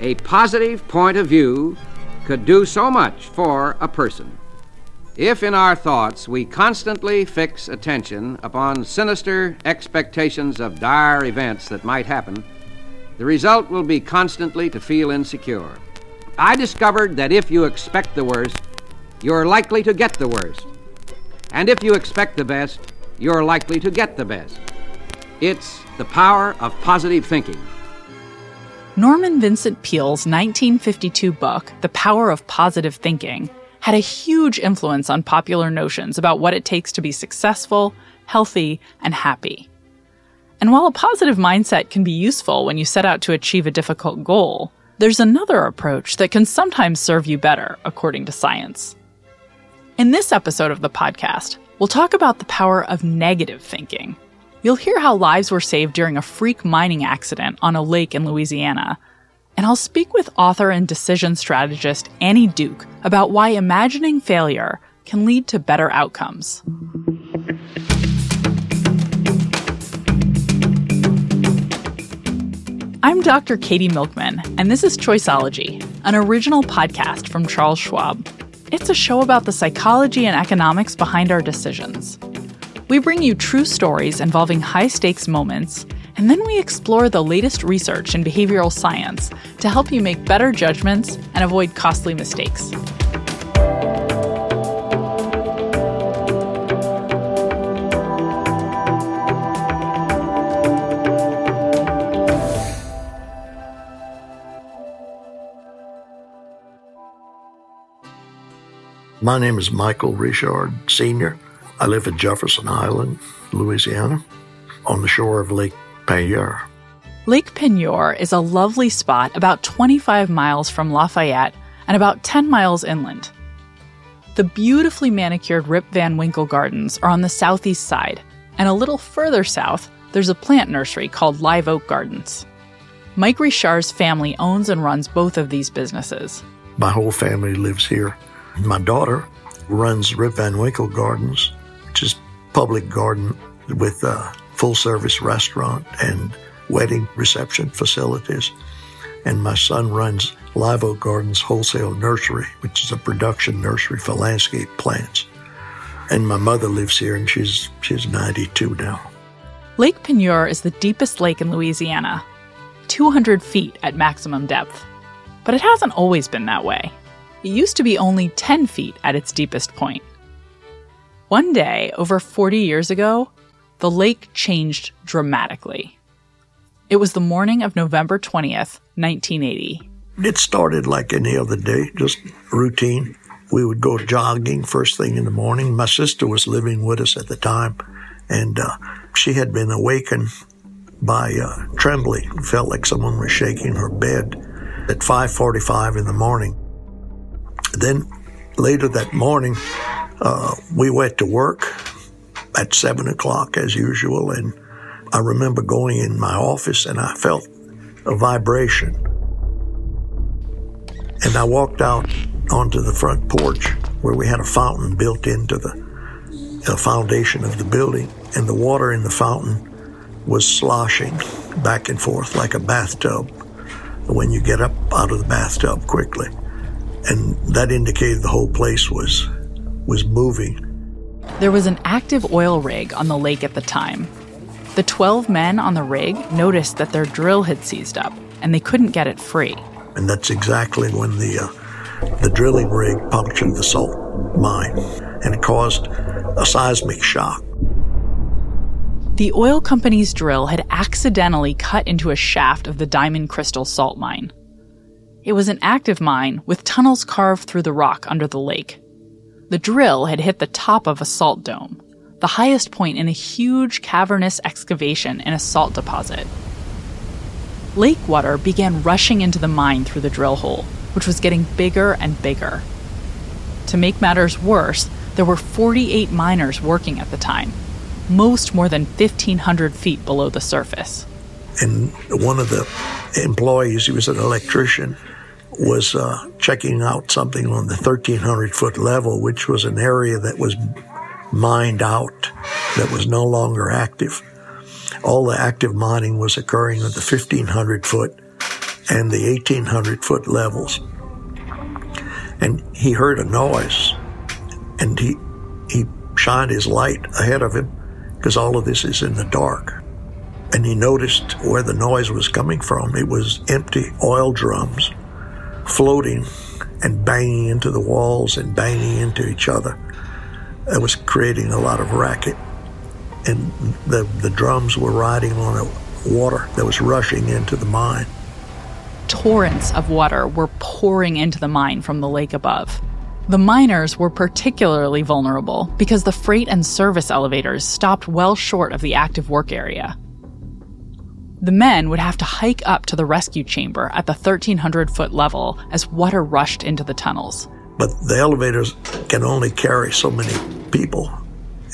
A positive point of view could do so much for a person. If in our thoughts we constantly fix attention upon sinister expectations of dire events that might happen, the result will be constantly to feel insecure. I discovered that if you expect the worst, you're likely to get the worst. And if you expect the best, you're likely to get the best. It's the power of positive thinking. Norman Vincent Peale's 1952 book, The Power of Positive Thinking, had a huge influence on popular notions about what it takes to be successful, healthy, and happy. And while a positive mindset can be useful when you set out to achieve a difficult goal, there's another approach that can sometimes serve you better, according to science. In this episode of the podcast, we'll talk about the power of negative thinking. You'll hear how lives were saved during a freak mining accident on a lake in Louisiana. And I'll speak with author and decision strategist Annie Duke about why imagining failure can lead to better outcomes. I'm Dr. Katie Milkman, and this is Choiceology, an original podcast from Charles Schwab. It's a show about the psychology and economics behind our decisions. We bring you true stories involving high stakes moments, and then we explore the latest research in behavioral science to help you make better judgments and avoid costly mistakes. My name is Michael Richard Sr. I live at Jefferson Island, Louisiana, on the shore of Lake Peigneur. Lake Peigneur is a lovely spot about 25 miles from Lafayette and about 10 miles inland. The beautifully manicured Rip Van Winkle Gardens are on the southeast side, and a little further south, there's a plant nursery called Live Oak Gardens. Mike Richard's family owns and runs both of these businesses. My whole family lives here. My daughter runs Rip Van Winkle Gardens, which is public garden with a full service restaurant and wedding reception facilities. And my son runs Live Oak Gardens Wholesale Nursery, which is a production nursery for landscape plants. And my mother lives here and she's she's 92 now. Lake Peigneur is the deepest lake in Louisiana, 200 feet at maximum depth. But it hasn't always been that way. It used to be only 10 feet at its deepest point. One day, over 40 years ago, the lake changed dramatically. It was the morning of November 20th, 1980. It started like any other day, just routine. We would go jogging first thing in the morning. My sister was living with us at the time, and uh, she had been awakened by uh, trembling. Felt like someone was shaking her bed at 5:45 in the morning. Then later that morning, uh, we went to work at seven o'clock as usual, and I remember going in my office and I felt a vibration. And I walked out onto the front porch where we had a fountain built into the, the foundation of the building, and the water in the fountain was sloshing back and forth like a bathtub when you get up out of the bathtub quickly. And that indicated the whole place was was moving. There was an active oil rig on the lake at the time. The 12 men on the rig noticed that their drill had seized up and they couldn't get it free. And that's exactly when the uh, the drilling rig punctured the salt mine and it caused a seismic shock. The oil company's drill had accidentally cut into a shaft of the Diamond Crystal salt mine. It was an active mine with tunnels carved through the rock under the lake. The drill had hit the top of a salt dome, the highest point in a huge cavernous excavation in a salt deposit. Lake water began rushing into the mine through the drill hole, which was getting bigger and bigger. To make matters worse, there were 48 miners working at the time, most more than 1,500 feet below the surface. And one of the employees, he was an electrician, was uh, checking out something on the 1,300 foot level, which was an area that was mined out, that was no longer active. All the active mining was occurring at the 1,500 foot and the 1800 foot levels. And he heard a noise and he, he shined his light ahead of him because all of this is in the dark. And he noticed where the noise was coming from. It was empty oil drums floating and banging into the walls and banging into each other. It was creating a lot of racket. And the, the drums were riding on water that was rushing into the mine. Torrents of water were pouring into the mine from the lake above. The miners were particularly vulnerable because the freight and service elevators stopped well short of the active work area. The men would have to hike up to the rescue chamber at the 1,300 foot level as water rushed into the tunnels. But the elevators can only carry so many people.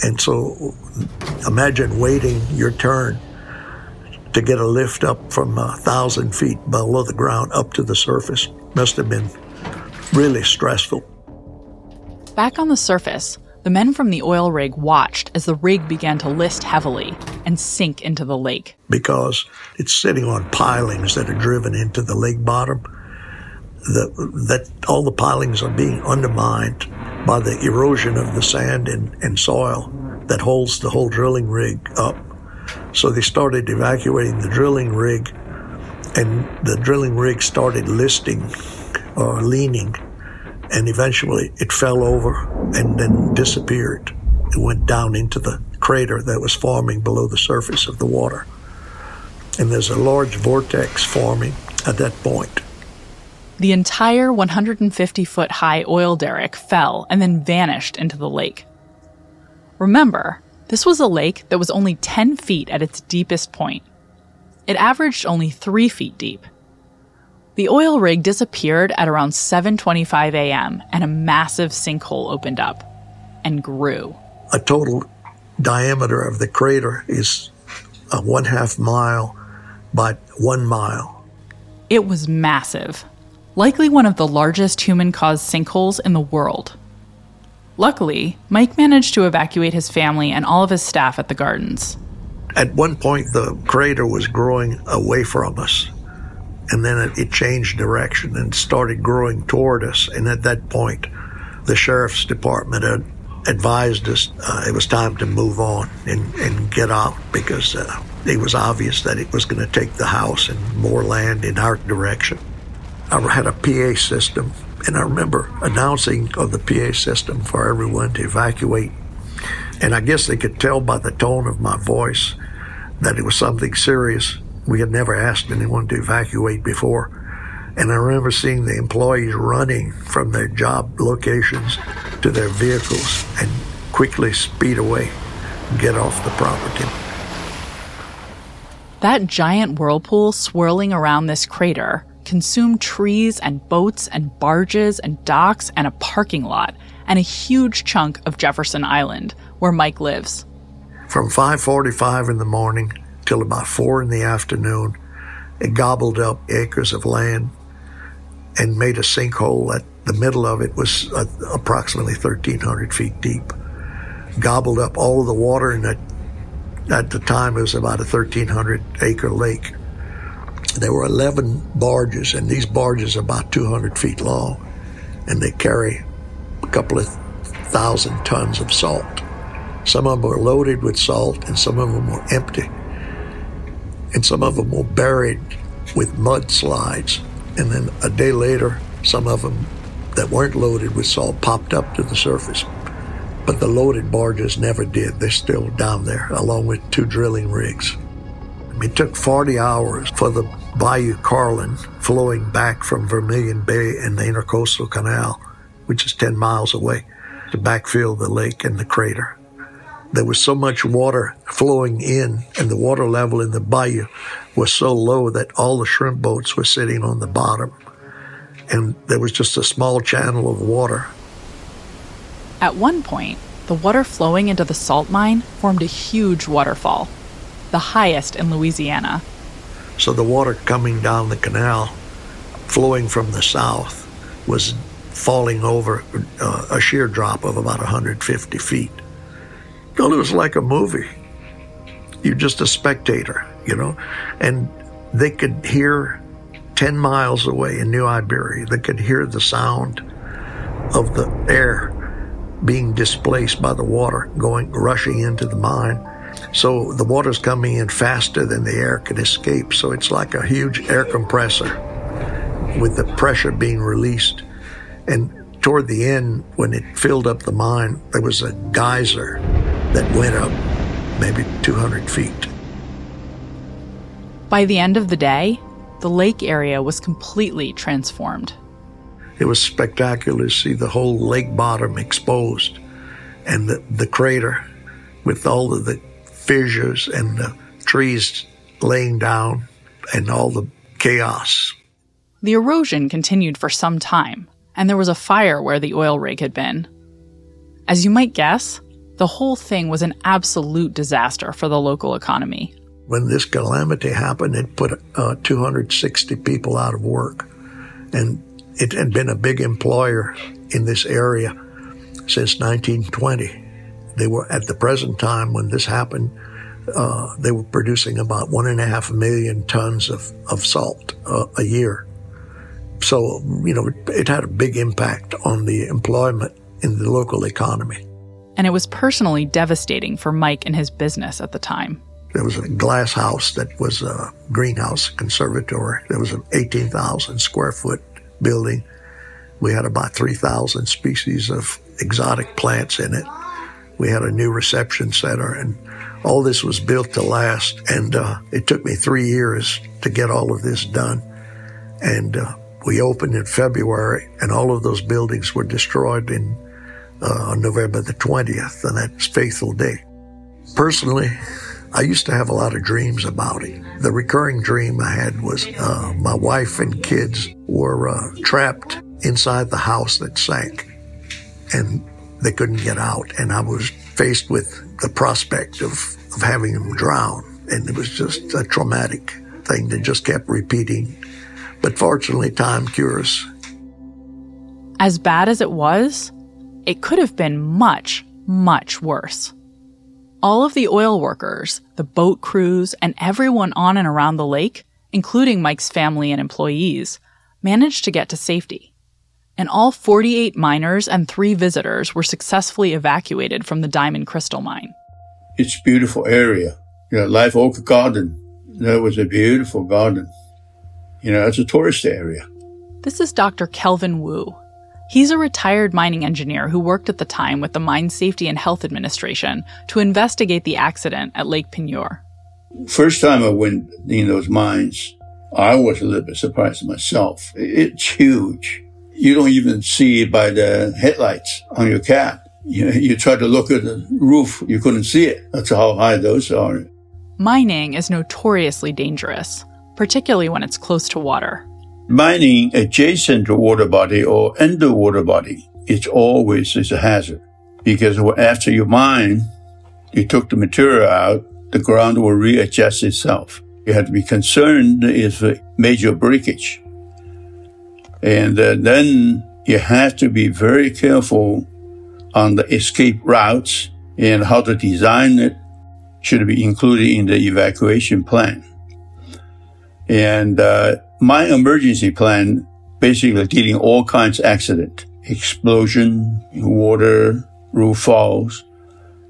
And so imagine waiting your turn to get a lift up from a thousand feet below the ground up to the surface. Must have been really stressful. Back on the surface, the men from the oil rig watched as the rig began to list heavily and sink into the lake. Because it's sitting on pilings that are driven into the lake bottom. The, that all the pilings are being undermined by the erosion of the sand and, and soil that holds the whole drilling rig up. So they started evacuating the drilling rig, and the drilling rig started listing or leaning and eventually it fell over and then disappeared. It went down into the crater that was forming below the surface of the water. And there's a large vortex forming at that point. The entire 150 foot high oil derrick fell and then vanished into the lake. Remember, this was a lake that was only 10 feet at its deepest point. It averaged only 3 feet deep. The oil rig disappeared at around 7:25 a.m. and a massive sinkhole opened up and grew. A total diameter of the crater is a one half mile by one mile. It was massive, likely one of the largest human caused sinkholes in the world. Luckily, Mike managed to evacuate his family and all of his staff at the gardens. At one point, the crater was growing away from us and then it, it, changed direction and started growing toward us. And at that point, the sheriff's department had advised us uh, it was time to move on and, and get out because uh, it was obvious that it was going to take the house and more land in our direction. I had a PA system, and I remember announcing of the PA system for everyone to evacuate. And I guess they could tell by the tone of my voice that it was something serious we had never asked anyone to evacuate before. And I remember seeing the employees running from their job locations to their vehicles and quickly speed away and get off the property. That giant whirlpool swirling around this crater consumed trees and boats and barges and docks and a parking lot and a huge chunk of Jefferson Island where Mike lives. From 5:45 in the morning till about four in the afternoon. It gobbled up acres of land and made a sinkhole at the middle of it was uh, approximately 1,300 feet deep. Gobbled up all of the water in it. At the time, it was about a 1,300 acre lake. There were 11 barges, and these barges are about 200 feet long, and they carry a couple of thousand tons of salt. Some of them were loaded with salt, and some of them were empty and some of them were buried with mudslides. And then a day later, some of them that weren't loaded with salt popped up to the surface. But the loaded barges never did. They're still down there, along with two drilling rigs. It took 40 hours for the Bayou Carlin flowing back from Vermilion Bay and the Intercoastal Canal, which is 10 miles away, to backfill the lake and the crater there was so much water flowing in, and the water level in the bayou was so low that all the shrimp boats were sitting on the bottom. And there was just a small channel of water. At one point, the water flowing into the salt mine formed a huge waterfall, the highest in Louisiana. So the water coming down the canal, flowing from the south, was falling over uh, a sheer drop of about 150 feet. It was like a movie. You're just a spectator, you know, and they could hear 10 miles away in New Iberia they could hear the sound of the air being displaced by the water going rushing into the mine. So the water's coming in faster than the air can escape. So it's like a huge air compressor with the pressure being released. And toward the end, when it filled up the mine, there was a geyser that went up maybe 200 feet. By the end of the day, the lake area was completely transformed. It was spectacular to see the whole lake bottom exposed and the, the crater with all of the fissures and the trees laying down and all the chaos. The erosion continued for some time, and there was a fire where the oil rig had been. As you might guess, the whole thing was an absolute disaster for the local economy. When this calamity happened, it put uh, 260 people out of work. And it had been a big employer in this area since 1920. They were, at the present time when this happened, uh, they were producing about one and a half million tons of, of salt uh, a year. So, you know, it, it had a big impact on the employment in the local economy. And it was personally devastating for Mike and his business at the time. There was a glass house that was a greenhouse conservatory. There was an 18,000 square foot building. We had about 3,000 species of exotic plants in it. We had a new reception center, and all this was built to last. And uh, it took me three years to get all of this done. And uh, we opened in February, and all of those buildings were destroyed in uh, on November the 20th, and that's Faithful Day. Personally, I used to have a lot of dreams about it. The recurring dream I had was uh, my wife and kids were uh, trapped inside the house that sank, and they couldn't get out. And I was faced with the prospect of, of having them drown, and it was just a traumatic thing that just kept repeating. But fortunately, time cures. As bad as it was, it could have been much, much worse. All of the oil workers, the boat crews, and everyone on and around the lake, including Mike's family and employees, managed to get to safety. And all 48 miners and three visitors were successfully evacuated from the Diamond Crystal Mine. It's a beautiful area. You know, Live Oak Garden. That was a beautiful garden. You know, it's a tourist area. This is Dr. Kelvin Wu, He's a retired mining engineer who worked at the time with the Mine Safety and Health Administration to investigate the accident at Lake Peigneur. First time I went in those mines, I was a little bit surprised myself. It's huge. You don't even see it by the headlights on your cab. You, you try to look at the roof, you couldn't see it. That's how high those are. Mining is notoriously dangerous, particularly when it's close to water mining adjacent to water body or underwater body, it's always is a hazard because after you mine, you took the material out, the ground will readjust itself. You have to be concerned if major breakage. And uh, then you have to be very careful on the escape routes and how to design it should be included in the evacuation plan. And uh, my emergency plan basically dealing all kinds of accident, explosion, water, roof falls.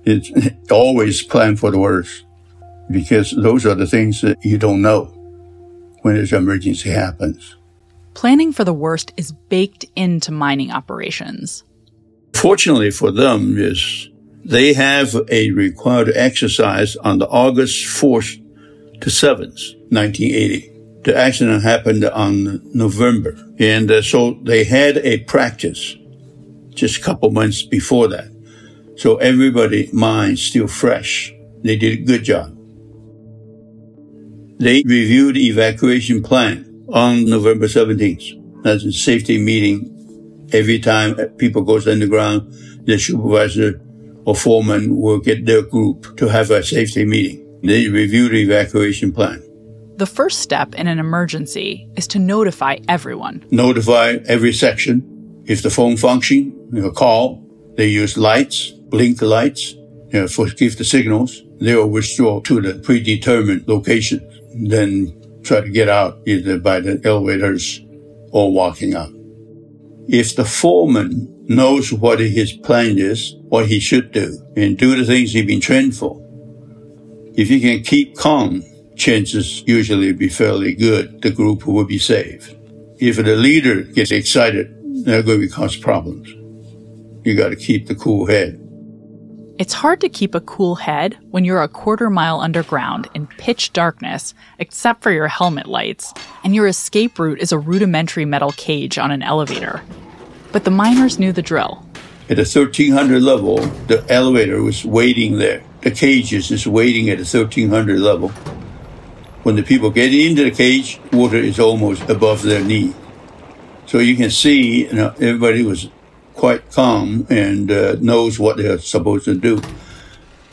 It's always plan for the worst because those are the things that you don't know when an emergency happens. Planning for the worst is baked into mining operations. Fortunately for them is they have a required exercise on the August 4th to 7th, 1980 the accident happened on November. And uh, so they had a practice just a couple months before that. So everybody mind still fresh. They did a good job. They reviewed the evacuation plan on November 17th. That's a safety meeting. Every time people goes underground, the supervisor or foreman will get their group to have a safety meeting. They review the evacuation plan. The first step in an emergency is to notify everyone. Notify every section. If the phone function, you know, call, they use lights, blink the lights, you know, for give the signals. They will withdraw to the predetermined location. Then try to get out either by the elevators or walking out. If the foreman knows what his plan is, what he should do, and do the things he's been trained for, if he can keep calm, chances usually be fairly good. The group will be saved. If the leader gets excited, they're going to cause problems. You got to keep the cool head. It's hard to keep a cool head when you're a quarter mile underground in pitch darkness, except for your helmet lights, and your escape route is a rudimentary metal cage on an elevator. But the miners knew the drill. At the 1300 level, the elevator was waiting there. The cages is waiting at the 1300 level. When the people get into the cage, water is almost above their knee. So you can see you know, everybody was quite calm and uh, knows what they're supposed to do.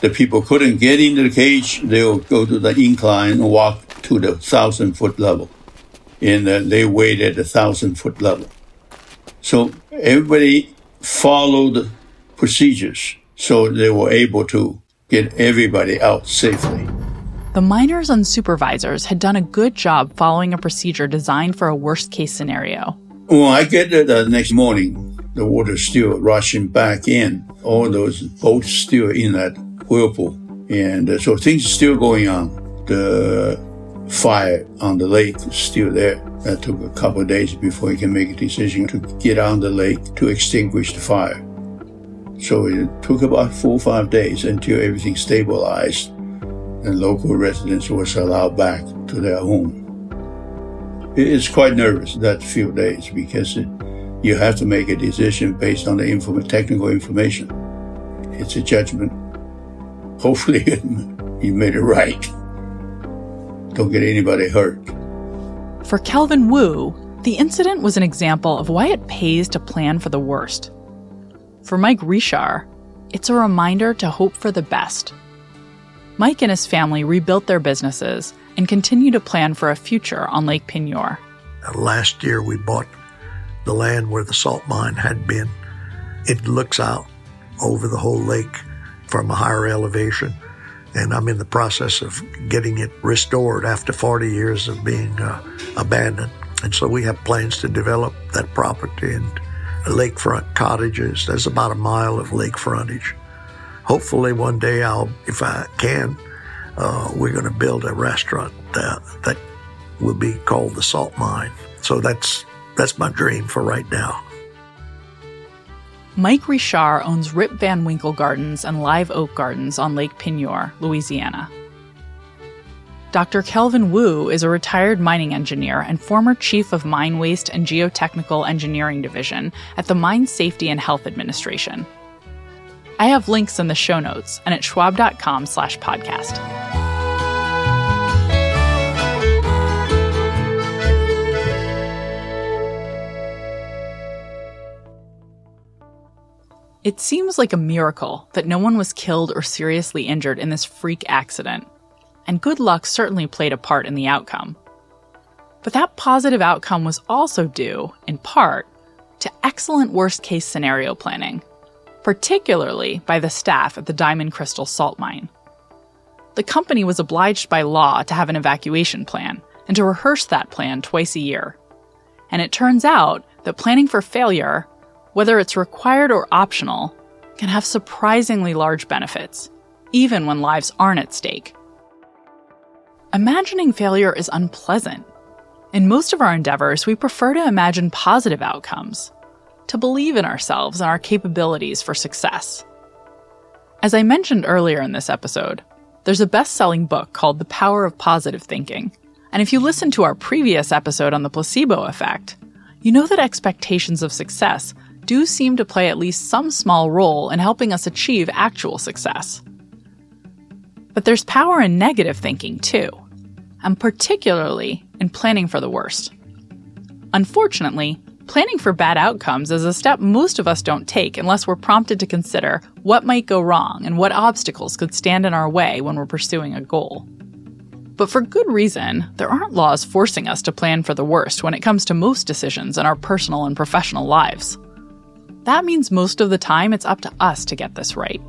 The people couldn't get into the cage, they'll go to the incline and walk to the thousand foot level. And uh, they wait at the thousand foot level. So everybody followed procedures so they were able to get everybody out safely. The miners and supervisors had done a good job following a procedure designed for a worst case scenario. When I get there the next morning, the water still rushing back in. All those boats still in that whirlpool. And uh, so things are still going on. The fire on the lake is still there. That took a couple of days before he can make a decision to get on the lake to extinguish the fire. So it took about four or five days until everything stabilized and local residents was allowed back to their home. It's quite nervous that few days because it, you have to make a decision based on the inform- technical information. It's a judgment. Hopefully, you made it right. Don't get anybody hurt. For Kelvin Wu, the incident was an example of why it pays to plan for the worst. For Mike Richard, it's a reminder to hope for the best. Mike and his family rebuilt their businesses and continue to plan for a future on Lake Peigneur. Last year, we bought the land where the salt mine had been. It looks out over the whole lake from a higher elevation. And I'm in the process of getting it restored after 40 years of being uh, abandoned. And so we have plans to develop that property and lakefront cottages. There's about a mile of lake frontage. Hopefully, one day I'll, if I can, uh, we're going to build a restaurant that, that will be called the Salt Mine. So that's that's my dream for right now. Mike Richard owns Rip Van Winkle Gardens and Live Oak Gardens on Lake Peigneur, Louisiana. Dr. Kelvin Wu is a retired mining engineer and former chief of Mine Waste and Geotechnical Engineering Division at the Mine Safety and Health Administration. I have links in the show notes and at schwab.com slash podcast. It seems like a miracle that no one was killed or seriously injured in this freak accident, and good luck certainly played a part in the outcome. But that positive outcome was also due, in part, to excellent worst case scenario planning, particularly by the staff at the Diamond Crystal salt mine. The company was obliged by law to have an evacuation plan and to rehearse that plan twice a year. And it turns out that planning for failure whether it's required or optional, can have surprisingly large benefits, even when lives aren't at stake. Imagining failure is unpleasant. In most of our endeavors, we prefer to imagine positive outcomes, to believe in ourselves and our capabilities for success. As I mentioned earlier in this episode, there's a best selling book called The Power of Positive Thinking. And if you listen to our previous episode on the placebo effect, you know that expectations of success do seem to play at least some small role in helping us achieve actual success. But there's power in negative thinking too, and particularly in planning for the worst. Unfortunately, planning for bad outcomes is a step most of us don't take unless we're prompted to consider what might go wrong and what obstacles could stand in our way when we're pursuing a goal. But for good reason, there aren't laws forcing us to plan for the worst when it comes to most decisions in our personal and professional lives. That means most of the time it's up to us to get this right.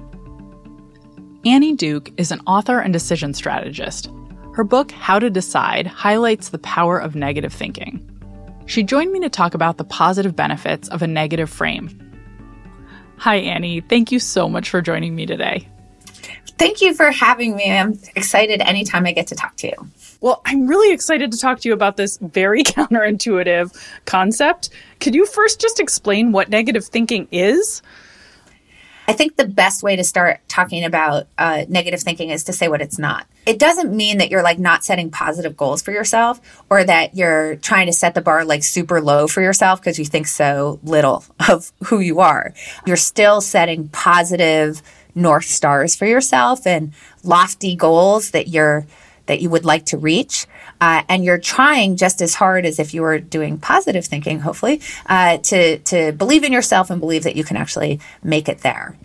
Annie Duke is an author and decision strategist. Her book, How to Decide, highlights the power of negative thinking. She joined me to talk about the positive benefits of a negative frame. Hi, Annie. Thank you so much for joining me today. Thank you for having me. I'm excited anytime I get to talk to you. Well, I'm really excited to talk to you about this very counterintuitive concept. Could you first just explain what negative thinking is? I think the best way to start talking about uh, negative thinking is to say what it's not. It doesn't mean that you're like not setting positive goals for yourself or that you're trying to set the bar like super low for yourself because you think so little of who you are. You're still setting positive north stars for yourself and lofty goals that you're that you would like to reach. Uh, and you're trying just as hard as if you were doing positive thinking, hopefully, uh, to, to believe in yourself and believe that you can actually make it there.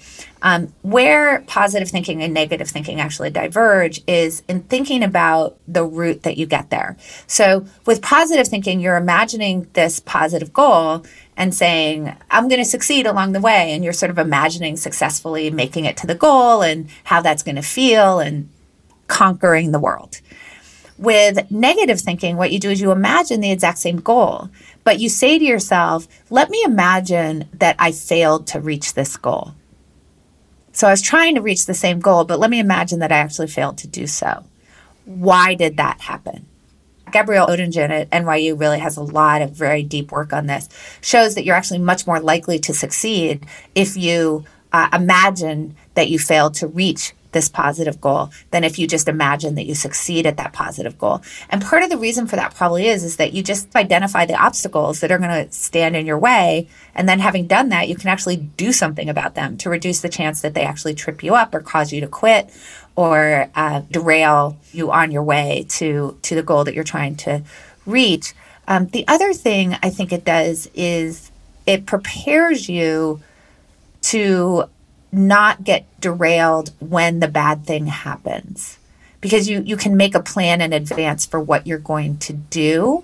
Um, where positive thinking and negative thinking actually diverge is in thinking about the route that you get there. So, with positive thinking, you're imagining this positive goal and saying, I'm going to succeed along the way. And you're sort of imagining successfully making it to the goal and how that's going to feel and conquering the world. With negative thinking, what you do is you imagine the exact same goal, but you say to yourself, let me imagine that I failed to reach this goal. So I was trying to reach the same goal, but let me imagine that I actually failed to do so. Why did that happen? Gabrielle Oettingen at NYU really has a lot of very deep work on this, shows that you're actually much more likely to succeed if you uh, imagine that you failed to reach this positive goal than if you just imagine that you succeed at that positive goal. And part of the reason for that probably is is that you just identify the obstacles that are going to stand in your way and then having done that you can actually do something about them to reduce the chance that they actually trip you up or cause you to quit or uh, derail you on your way to to the goal that you're trying to reach. Um, the other thing I think it does is it prepares you to not get derailed when the bad thing happens because you you can make a plan in advance for what you're going to do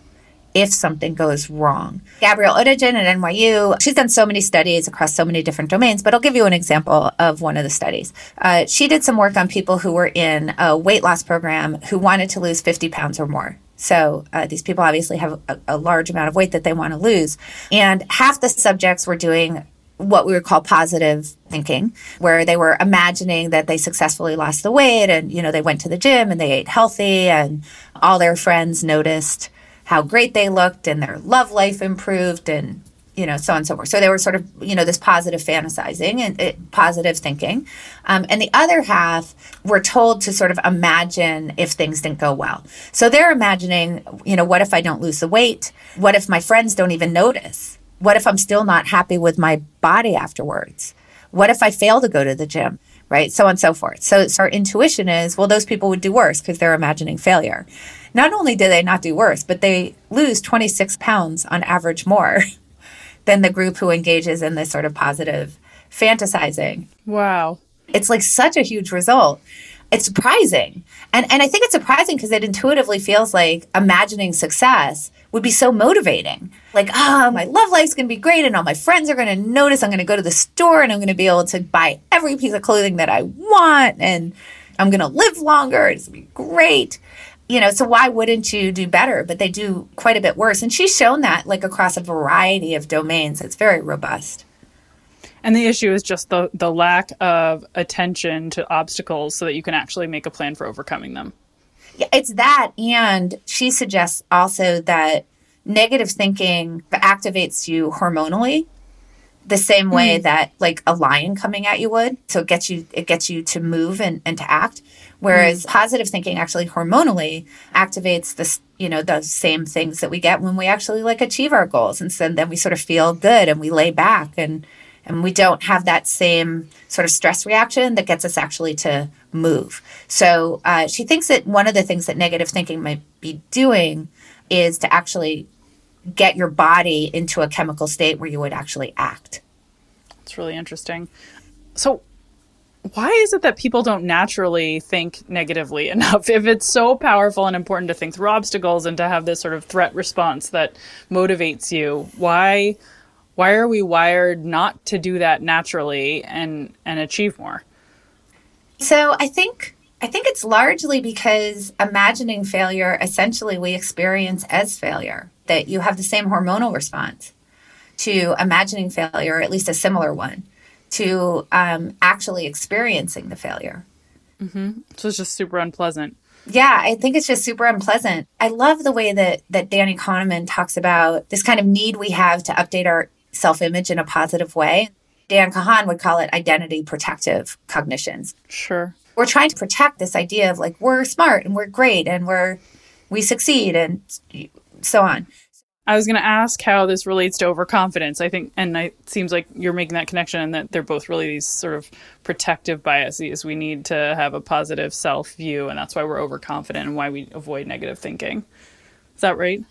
if something goes wrong. Gabrielle Oettingen at NYU, she's done so many studies across so many different domains, but I'll give you an example of one of the studies. Uh, she did some work on people who were in a weight loss program who wanted to lose 50 pounds or more. So uh, these people obviously have a, a large amount of weight that they want to lose. And half the subjects were doing what we would call positive thinking, where they were imagining that they successfully lost the weight and, you know, they went to the gym and they ate healthy and all their friends noticed how great they looked and their love life improved and, you know, so on and so forth. So they were sort of, you know, this positive fantasizing and it, positive thinking. Um, and the other half were told to sort of imagine if things didn't go well. So they're imagining, you know, what if I don't lose the weight? What if my friends don't even notice? What if I'm still not happy with my body afterwards? What if I fail to go to the gym? Right? So on and so forth. So, so our intuition is, well, those people would do worse because they're imagining failure. Not only do they not do worse, but they lose 26 pounds on average more than the group who engages in this sort of positive fantasizing. Wow. It's like such a huge result it's surprising. And and I think it's surprising because it intuitively feels like imagining success would be so motivating. Like, oh, my love life's going to be great and all my friends are going to notice. I'm going to go to the store and I'm going to be able to buy every piece of clothing that I want and I'm going to live longer. It's to be great. You know, so why wouldn't you do better? But they do quite a bit worse. And she's shown that like across a variety of domains. It's very robust. And the issue is just the the lack of attention to obstacles so that you can actually make a plan for overcoming them. Yeah, it's that and she suggests also that negative thinking activates you hormonally the same way mm. that like a lion coming at you would. So it gets you it gets you to move and, and to act. Whereas mm. positive thinking actually hormonally activates this, you know, those same things that we get when we actually like achieve our goals. And so then we sort of feel good and we lay back and and we don't have that same sort of stress reaction that gets us actually to move. So uh, she thinks that one of the things that negative thinking might be doing is to actually get your body into a chemical state where you would actually act. It's really interesting. So, why is it that people don't naturally think negatively enough? If it's so powerful and important to think through obstacles and to have this sort of threat response that motivates you, why? Why are we wired not to do that naturally and and achieve more so i think I think it's largely because imagining failure, essentially, we experience as failure, that you have the same hormonal response to imagining failure, or at least a similar one, to um, actually experiencing the failure. Mm-hmm. So it's just super unpleasant. Yeah, I think it's just super unpleasant. I love the way that that Danny Kahneman talks about this kind of need we have to update our self-image in a positive way. Dan Kahan would call it identity protective cognitions. Sure. We're trying to protect this idea of like we're smart and we're great and we're we succeed and so on. I was going to ask how this relates to overconfidence. I think, and it seems like you're making that connection, and that they're both really these sort of protective biases. We need to have a positive self view, and that's why we're overconfident and why we avoid negative thinking. Is that right?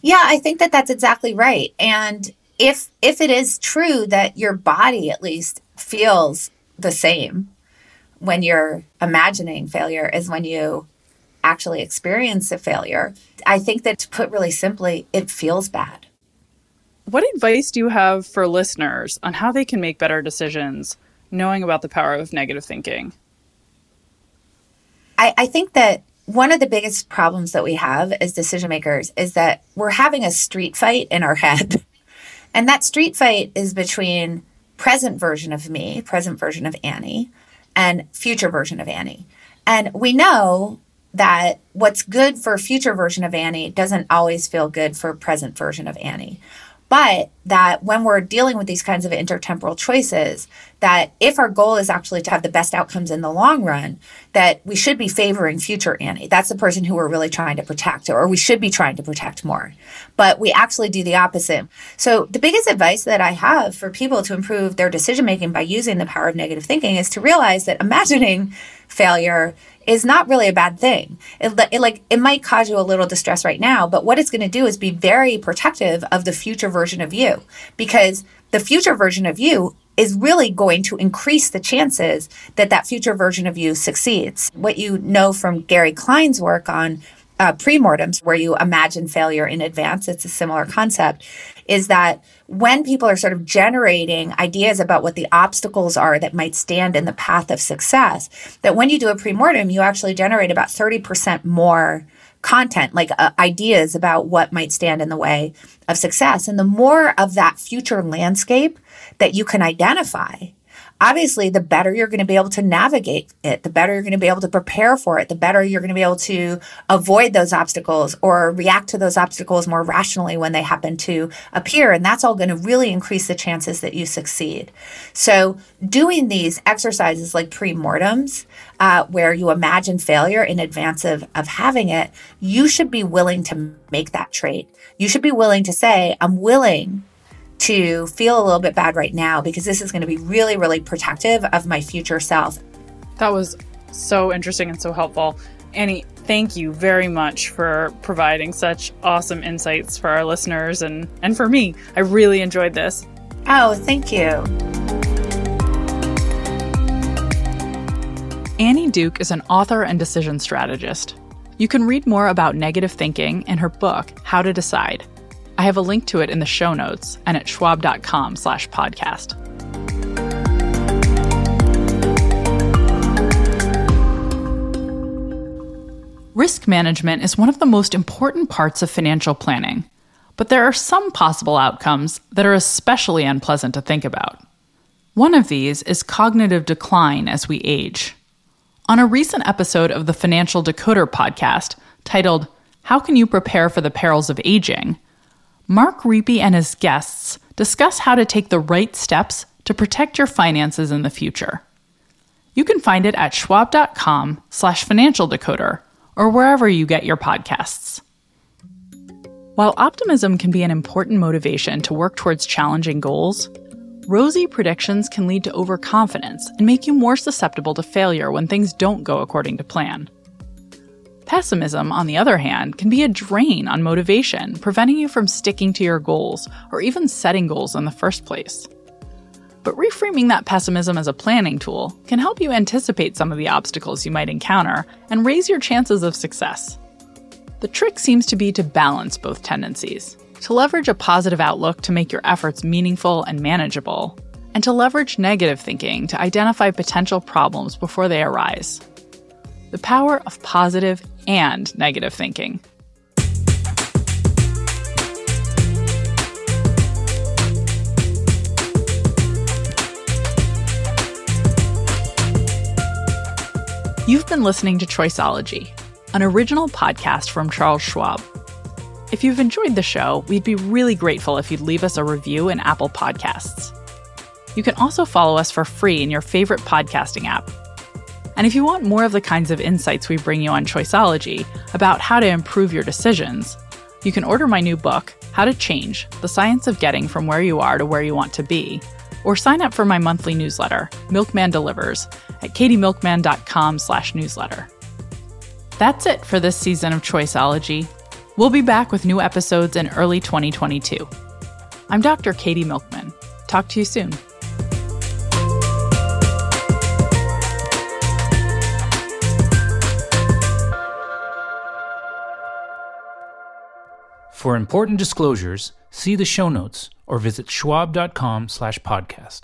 Yeah, I think that that's exactly right. And if if it is true that your body at least feels the same when you're imagining failure as when you actually experience a failure, I think that to put really simply, it feels bad. What advice do you have for listeners on how they can make better decisions knowing about the power of negative thinking? I, I think that one of the biggest problems that we have as decision makers is that we're having a street fight in our head. And that street fight is between present version of me, present version of Annie, and future version of Annie. And we know that what's good for future version of Annie doesn't always feel good for present version of Annie. But that when we're dealing with these kinds of intertemporal choices, that if our goal is actually to have the best outcomes in the long run, that we should be favoring future Annie. That's the person who we're really trying to protect, or we should be trying to protect more. But we actually do the opposite. So the biggest advice that I have for people to improve their decision making by using the power of negative thinking is to realize that imagining failure is not really a bad thing. It, it, like it might cause you a little distress right now, but what it's going to do is be very protective of the future version of you because the future version of you is really going to increase the chances that that future version of you succeeds. What you know from Gary Klein's work on uh, premortems, where you imagine failure in advance, it's a similar concept, is that when people are sort of generating ideas about what the obstacles are that might stand in the path of success, that when you do a premortem, you actually generate about 30% more content, like uh, ideas about what might stand in the way of success. And the more of that future landscape that you can identify, obviously the better you're going to be able to navigate it, the better you're going to be able to prepare for it, the better you're going to be able to avoid those obstacles or react to those obstacles more rationally when they happen to appear. And that's all going to really increase the chances that you succeed. So doing these exercises like pre-mortems, uh, where you imagine failure in advance of, of having it, you should be willing to make that trade. You should be willing to say, I'm willing to feel a little bit bad right now because this is going to be really, really protective of my future self. That was so interesting and so helpful. Annie, thank you very much for providing such awesome insights for our listeners and, and for me. I really enjoyed this. Oh, thank you. Annie Duke is an author and decision strategist. You can read more about negative thinking in her book, How to Decide I have a link to it in the show notes and at schwab.com slash podcast. Risk management is one of the most important parts of financial planning, but there are some possible outcomes that are especially unpleasant to think about. One of these is cognitive decline as we age. On a recent episode of the Financial Decoder podcast titled, How Can You Prepare for the Perils of Aging? Mark Riepe and his guests discuss how to take the right steps to protect your finances in the future. You can find it at schwab.com slash financial decoder or wherever you get your podcasts. While optimism can be an important motivation to work towards challenging goals, rosy predictions can lead to overconfidence and make you more susceptible to failure when things don't go according to plan. Pessimism, on the other hand, can be a drain on motivation, preventing you from sticking to your goals or even setting goals in the first place. But reframing that pessimism as a planning tool can help you anticipate some of the obstacles you might encounter and raise your chances of success. The trick seems to be to balance both tendencies, to leverage a positive outlook to make your efforts meaningful and manageable, and to leverage negative thinking to identify potential problems before they arise. The power of positive and negative thinking. You've been listening to Choiceology, an original podcast from Charles Schwab. If you've enjoyed the show, we'd be really grateful if you'd leave us a review in Apple Podcasts. You can also follow us for free in your favorite podcasting app. And if you want more of the kinds of insights we bring you on Choiceology about how to improve your decisions, you can order my new book, How to Change The Science of Getting from Where You Are to Where You Want to Be, or sign up for my monthly newsletter, Milkman Delivers, at katiemilkman.com slash newsletter. That's it for this season of Choiceology. We'll be back with new episodes in early 2022. I'm Dr. Katie Milkman. Talk to you soon. For important disclosures, see the show notes or visit schwab.com slash podcast.